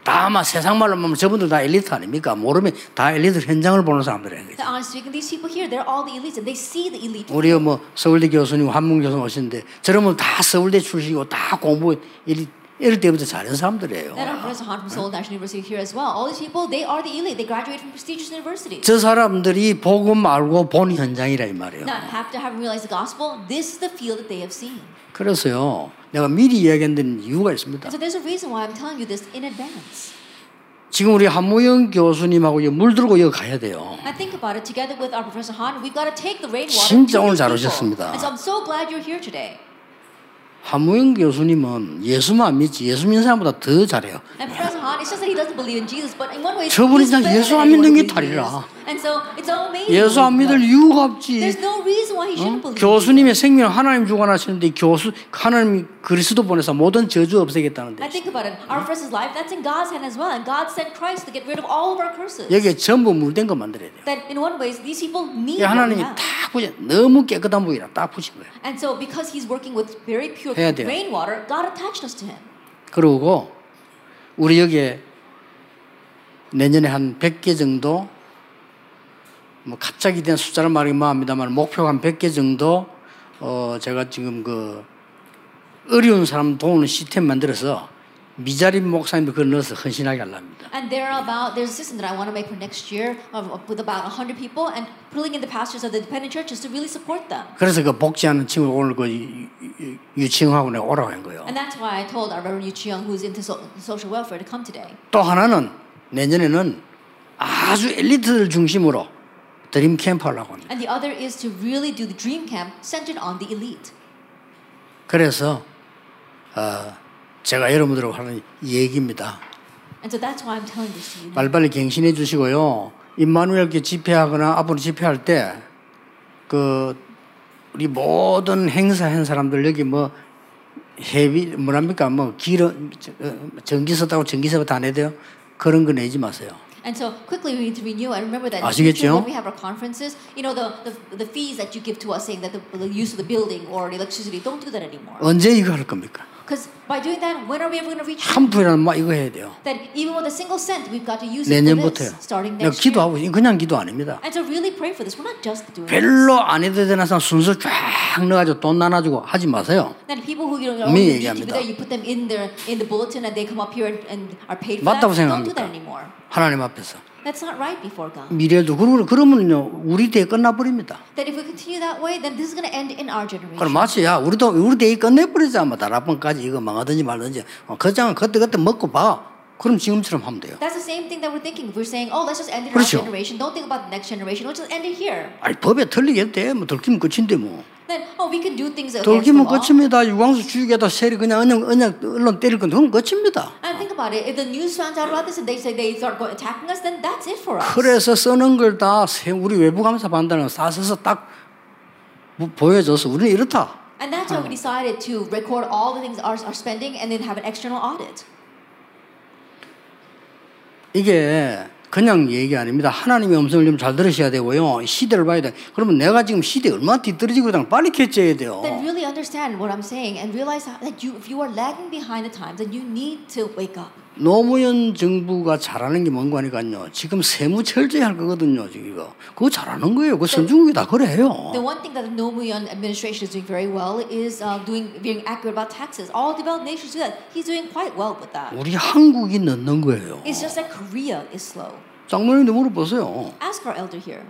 다만 세상 말로 하면 저분들 다 엘리트 아닙니까? 모르면 다 엘리트 현장을 보는 사람들이에요. That honestly speaking, these people here, they're all the elites, and they see the elite. 우리 뭐 서울대 교수님, 한문 교수 오시는데 저러면 다 서울대 출신이고 다 공부 일 이럴 때부터 잘하는 사람들이에요. Then our Professor Han from Seoul National University here as well. All these people, they are the elite. They graduate from prestigious universities. 저 사람들이 복음 알고 본 현장이라 이 말이에요. Now, after having realized the gospel, this is the field that they have seen. 그래서요, 내가 미리 이야기한 데는 이유가 있습니다. So there's a reason why I'm telling you this in advance. 지금 우리 한무영 교수님하고 여기 물 들고 여기 가야 돼요. I think about it together with our Professor Han. We've got to take the rainwater. 진짜 오늘 잘. 오셨습니다. And so I'm so glad you're here today. 한무영 교수님은 예수만 믿지 예수 믿는 사람보다 더 잘해요. 저분이 그냥 예수 안 믿는 게 다리라. Jesus. And so it's so amazing. 예수 안 믿을 이유가 없지. There's no reason why he shouldn't believe. in 교수님의 생명 하나님 주관하시는데 교수 하나님 그리스도 보내서 모든 저주 없애겠다는데 I think about it. Our first life, that's in God's hand as well. And God sent Christ to get rid of all of our curses. 여기에 전부 물된 거 만들어야 돼요. That in one ways, these people 이 need 하나님이. 딱 부신 너무 깨끗한 부위라 딱 부신 거예요. And so because he's working with very pure rainwater, God attached us to him. 그러고 우리 여기에 내년에 한 100개 정도 뭐 갑자기 된 숫자를 말하기 뭐합니다만 목표가 한 100개 정도 어 제가 지금 그 어려운 사람 도우는 시스템 만들어서 미자립 목사님들 그걸 넣어서 헌신하게 하려합니다. And there are about there's a system that I want to make for next year of, with about 100 people and pulling in the pastors of the dependent churches to really support them. 그래서 그 복지하는 친구 오늘 그 유- 유- 유치원하고 내가 오라고 한 거예요. And that's why I told our Reverend Yu Chi-young, who's into so, social welfare, to come today. 또 하나는 내년에는 아주 엘리트들 중심으로 드림 캠프 하려고 합니다. And the other is to really do the dream camp centered on the elite. 그래서 어, 제가 여러분들하고 하는 얘기입니다. And so that's why I'm telling this to you. 빨리빨리 갱신해 주시고요. 임마누엘께 집회하거나 앞으로 집회할 때그 우리 모든 행사한 사람들 여기 뭐 해비 뭐랍니까 뭐 기름 어, 전기세 따고 전기세 다 내대요. 그런 거 내지 마세요. And so quickly we need to renew and remember that 아시겠죠? when we have our conferences, you know the, the the fees that you give to us saying that the, the use of the building or the electricity, don't do that anymore. 언제 이거 할 겁니까? Because by doing that, when are we ever going to reach 한 푼이라도 막 이거 해야 돼요. that even with a single cent, we've got to use it for 내년부터요. this, starting 내가 next year. 기도하고 있- 그냥 기도 아닙니다. And to really pray for this. We're not just doing this. 별로 안 해도 되는 사람 순서 쫙 넣어가지고 돈 나눠주고 하지 마세요. That people who you know, 분명히 need to be 얘기합니다. there, you put them in their in the bulletin and they come up here and, and are paid for 맞다고 that. Don't do 생각합니까? that anymore. 하나님 앞에서. That's not right before God. 미래도 그러면 그러면요 우리 대에 끝나버립니다. That if we continue that way, then this is going to end in our generation. 그럼 마치 야 우리도 우리 대에 끝내버리자 뭐 다락방까지 이거 망하든지 말든지 어, 그 장은 그때 그때 먹고 봐. 그럼 지금처럼 하면 돼요. That's the same thing that we're thinking. We're saying, oh, let's just end it in 그렇죠. our generation. Don't think about the next generation. Let's just end it here. 아니 법에 틀리게 돼. 뭐 들키면 끝인데 뭐. Then, oh, we can do things law. 끝입니다. 유광수 주식에다 세리 그냥 언양 언양 언론 때릴 건데 그럼 끝입니다. And think about it. If the news finds out about this and they say they start going, attacking us, then that's it for us. 그래서 쓰는 걸 다 우리 외부 감사 판단을 다 써서 딱 보- 보여줘서 우리는 이렇다. And that's why we decided to record all the things our, our spending and then have an external audit. 이게 그냥 얘기 아닙니다. 하나님의 음성을 좀 잘 들으셔야 되고요. 시대를 봐야 돼. 그러면 내가 지금 시대에 얼마나 뒤떨어지고 걸 빨리 캐치해야 돼요. Then really understand what I'm saying and realize that you, if you are lagging behind the times, then you need to wake up. 노무현 정부가 잘하는 게 뭔가 하니까요. 지금 세무 철저히 할 거거든요. 지금 이거. 그거 잘하는 거예요. 그 선진국이 다 그래 해요. The one thing that the Nomuyan administration is doing very well is uh, doing being accurate about taxes. All developed nations do that. He's doing quite well with that. 우리 한국이 늦는 거예요. It's just that Korea is slow. 장모님도 물어보세요. Ask our elder here.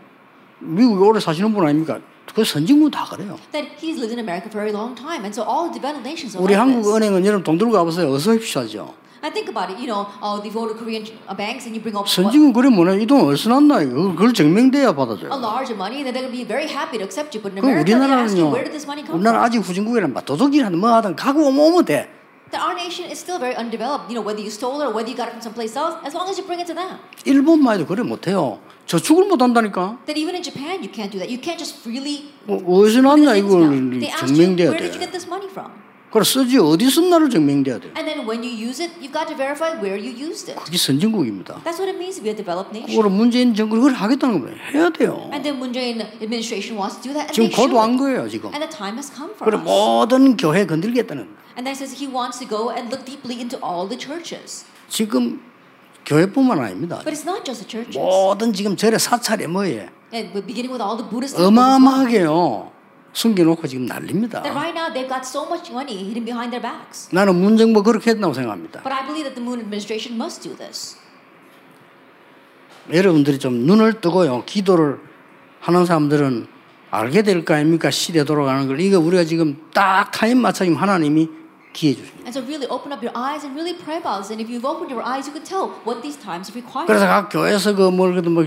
미국에 오래 사시는 분 아닙니까? 그 선진국 다 그래요. That he's lived in America for a very long time, and so all developed nations are 우리 like 한국. 은행은 여러분 돈 들고 가보세요. 어서 오십시오 하죠. I think about it. You know, uh, if you go to Korean uh, banks and you bring up 선진국 그래 뭐냐 이돈 어디서 났나 이거 그걸 증명돼야 받아줘요. a large amount, then they're going to be very happy to accept you. But in 그 America, they ask you where did this money come 우리나라 from? 아직 후진국이란 막 도둑이라든 뭐 하든 가고 오면 오면 돼. That our nation is still very undeveloped. You know, whether you stole it or whether you got it from someplace else, as long as you bring it to them. 일본만 해도 그래 못해요. 저축을 못 한다니까. That even in Japan, you can't do that. You can't just freely. 어, 어디서 났나 이걸 down. They ask you, 증명돼야 where did you 돼. get this money from? 그래 쓰지 어디 썼나를 증명돼야 돼. And then when you use it, you've got to verify where you used it. 그게 선진국입니다. That's what it means to be a developed nation. 그걸 문재인 정부가 그걸 하겠다는 거예요. 해야 돼요. And then Moon Jae-in administration wants to do that, and 지금. 거두한 거예요 지금. And the time has come for 그래 us. 모든 교회 건들겠다는. And then says he wants to go and look deeply into all the churches. 지금 교회뿐만 아닙니다. But it's not just the churches. 모든 지금 절에 사찰에 뭐예요? And beginning with all the Buddhist. 어마어마하게요. 숨겨놓고 지금 난립니다. That right now they've got so much money hidden behind their backs. 나는 문정부 그렇게 했다고 생각합니다. But I believe that the Moon administration must do this. 여러분들이 좀 눈을 뜨고요. 기도를 하는 사람들은 알게 될 거 아닙니까? 시대 돌아가는 걸. 이거 우리가 지금 딱 타임 맞춰 지금 하나님이 기회 주십니다. And so really open up your eyes and really pray about this. And if you've opened your eyes, you can tell what these times require. 그래서 각 교회에서 그뭘 그래도 뭐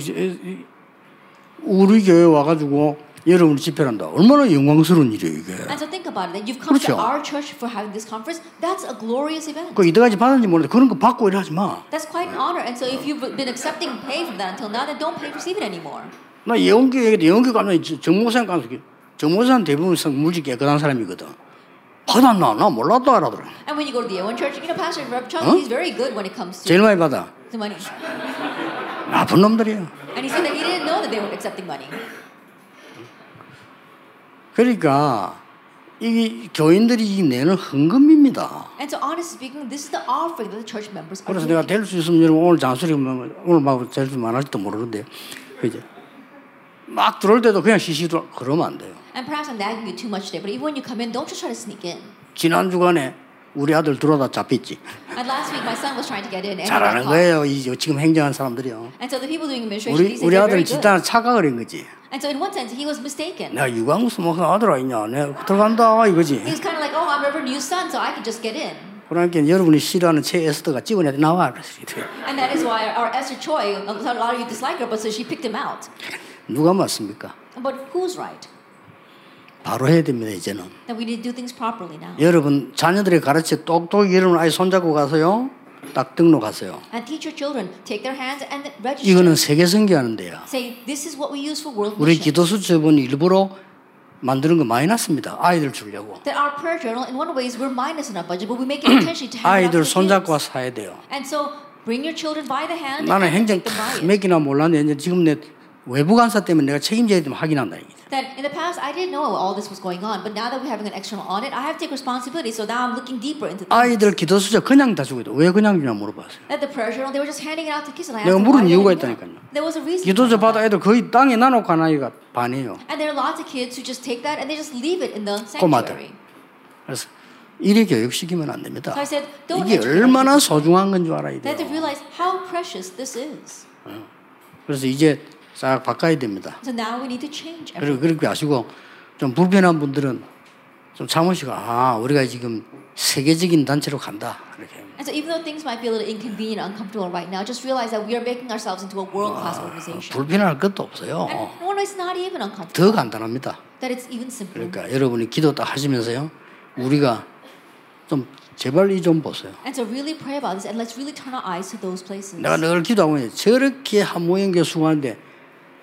우리 교회 와가지고 여러분 집회를 한다. 얼마나 영광스러운 일이에요 이게. And so think about it. You've come 그렇죠. to our church for having this conference. That's a glorious event. 그 이때까지 받았는지 모르는데 그런 거 받고 이러지 마. That's quite an honor. And so if you've been accepting pay from that until now, then don't pay receive it anymore. 나 예원교회 얘기도 예원교 가면 정모생 가서 정모생 대부분 물질 깨끗한 사람이거든. 받았나? 나 몰랐다 하더라. And when you go to the Owen Church, you know, Pastor Rev Chung, Huh? he's very good when it comes to 제일 많이 받아. the money. 나쁜 놈들이야. And he said that he didn't know that they were accepting money. 그러니까 이 교인들이 내는 헌금입니다. And so honestly speaking, this is the offering that the church members are 그래서. 내가 될 수 있으면 여러분 오늘 잔소리 뭐 오늘 막될수 많을지도 모르는데 그죠? 막 들어올 때도 그냥 시시 들어 그러면 안 돼요. And perhaps I'm nagging you too much today, but even when you come in, don't just try to sneak in. 지난 주간에 우리 아들 들어다 잡혔지. And last week, my son was trying to get in 잘하는. 거예요. 이 지금 행정한 사람들이요. And so the people doing administration, 우리 우리 아들. 집단 착각을 한 거지. And so in one sense, he was mistaken. 내가 유광수 목사 아들 아니냐? 내가 들어간다 이거지. He's kind of like, oh, I'm Reverend Yu's son, so I can just get in. 그러니까 여러분이 싫어하는 최 에스더가 찍어내야 나와 그랬어. And that is why our Esther Choi, a lot of you dislike her, but so she picked him out. 누가 맞습니까? But who's right? 바로 해야 됩니다 이제는. That we need to do things properly now. 여러분 자녀들의 가르쳐 똑똑히 여러분 아이 손잡고 가서요. 딱 등록하세요. And teach your children, take their hands and register. 이거는 세계 선교하는데요. Say, this is what we use for world 우리 mission. 기도수 저번 일부러 만드는 거 많이 났습니다. 아이들 주려고. That our prayer journal, in one way, is we're minus in our budget, but we make it intentionally to out 아이들 손잡고 사야 돼요. And so bring your children by the hand 나는 행정 다 개나 몰랐는데 지금 내 외부 간사 때문에 내가 책임져야 되면 확인한다 이게. That in the past I didn't know all this was going on, but now that we're having an external audit, I have to take responsibility. So now I'm looking deeper into things. 아이들 기도 수저 그냥 다 주고. 왜 그냥 주냐 물어봤어요. At the prayer journal, they were just handing it out to kids, and I 내가 asked them 물은 이유가 있다니까요. There was a reason. 기도서 받아. 애들 거의 땅에 놔놓고 한 아이가 반이에요. And there are lots of kids who just take that and they just leave it in the 꼬마들. sanctuary. 그래서 이리 교육시키면 안 됩니다. So I said, don't 이게 얼마나. 소중한 건 줄 알아야 They have to 돼요. realize how precious this is. 그래서 이제 싹 바꿔야 됩니다. So now we need to change 그리고 everything. 그렇게 아시고 좀 불편한 분들은 좀 참으시고 아 우리가 지금 세계적인 단체로 간다 이렇게. And so even though things might be a little inconvenient, uncomfortable right now, just realize that we are making ourselves into a world-class organization. 불편할 것도 없어요. And way it's not even uncomfortable. 더 간단합니다. That it's even simpler. 그러니까 여러분이 기도 딱 하시면서요. 우리가 좀 제발 이 좀 보세요. And so really pray about this and let's really turn our eyes to those places. 내가 늘 기도하고 있는데 저렇게 한 모형 교수하는데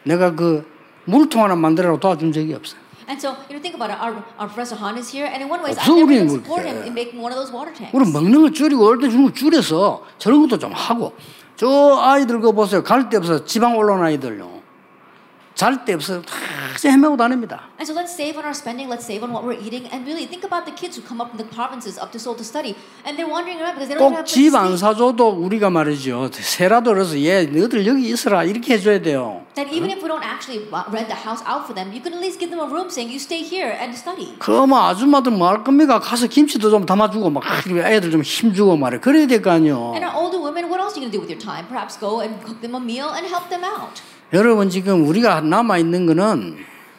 내가 그 물통 하나 만들라고 도와준 적이 없어요. And so you know, think about it. Our, our professor Han is here, and in one way, I 없어, never even support him in making one of those water tanks. 우리 먹는 거 줄이고 올때 주는 거 줄여서 저런 것도 좀 하고 저 아이들 거 보세요. 갈 데 없어 지방 올라온 아이들요. 잘데 없어 다 헤매고 다닙니다. And so let's save on our spending, let's save on what we're eating, and really think about the kids who come up from the provinces up to Seoul to study, and they're wandering around because they don't have 꼭집 place to 안 sleep. 사줘도 우리가 말이죠. 세라도 그래서 얘 너희들 여기 있어라 이렇게 해줘야 돼요. That even if we don't actually rent the house out for them, you can at least give them a room saying you stay here and study. 그뭐 아줌마들 뭐할 겁니까? 가서 김치도 좀 담아주고 막 애들 좀 힘주고 말이야. 그래야 될 거 아니요. And our older women, what else are you to do with your time? Perhaps go and cook them a meal and help them out. 여러분 지금 우리가 남아 있는 거는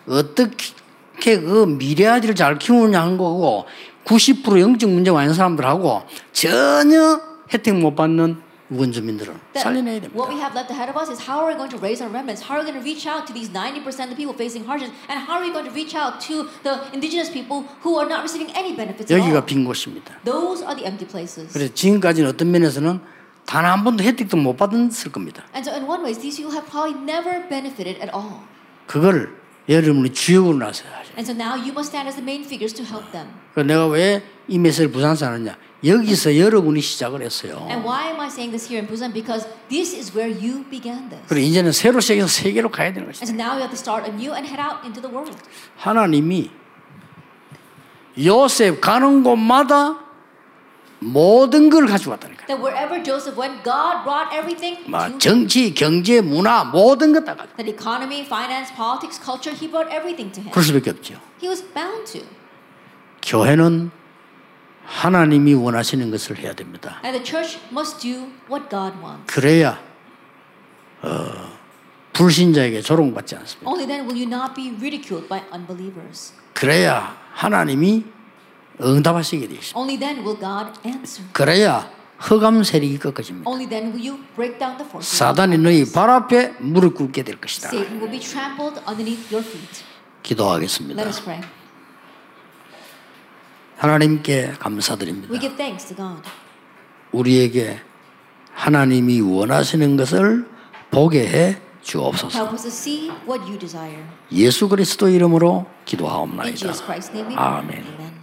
어떻게 그 미래 아들을 잘 키우느냐 한 거고 90% 영적 문제가 많은 사람들하고 전혀 혜택 못 받는 원주민들을 That 살려내야 what 됩니다. we have left ahead of us is how are we going to raise our remnants? How are we going to reach out to these 90% of the people facing hardships? And how are we going to reach out to the indigenous people who are not receiving any benefits at 여기가 all? 빈 곳입니다. Those are the empty places. 그래서 지금까지는 어떤 면에서는 단 한 번도 혜택도 못 받았을 겁니다. And so in one way, these people have probably never benefited at all. 그걸 여러분이 주역으로 나서야 하죠. And so now you must stand as the main figures to help them. 그 내가 왜 이 메시지를 부산서 하느냐? 여기서 여러분이 시작을 했어요. And why am I saying this here in Busan? Because this is where you began this. 그리고 이제는 새로 시작해서 세계로 가야 되는 And 것이다. so now we have to start anew and head out into the world. 하나님이 요셉 가는 곳마다 모든 걸 왔다니까. That wherever Joseph went, God brought everything him. 정치, 경제, 문화 모든 것다 가지고. That economy, finance, politics, culture, he brought everything to him. 그럴 수밖에 없죠. He was bound to. 교회는 하나님이 원하시는 것을 해야 됩니다. And the church must do what God wants. 그래야 어, 불신자에게 조롱받지 않습니다. Only then will you not be ridiculed by unbelievers. 그래야 하나님이 응답하시게 되어 있습니다. Only then will God answer. 그래야 흑암 세력이 꺾어집니다. Only then will you break down the forces. of 사단이 너희. 발 앞에 무릎 꿇게 될 것이다. Satan will be trampled underneath your feet. 기도하겠습니다. Let us pray. 하나님께 감사드립니다. We give thanks to God. 우리에게 하나님이 원하시는 것을 보게 해 주옵소서. Help us to see what you desire. 예수 그리스도 이름으로 In 기도하옵나이다. Jesus Christ's name we pray. 아멘. Amen.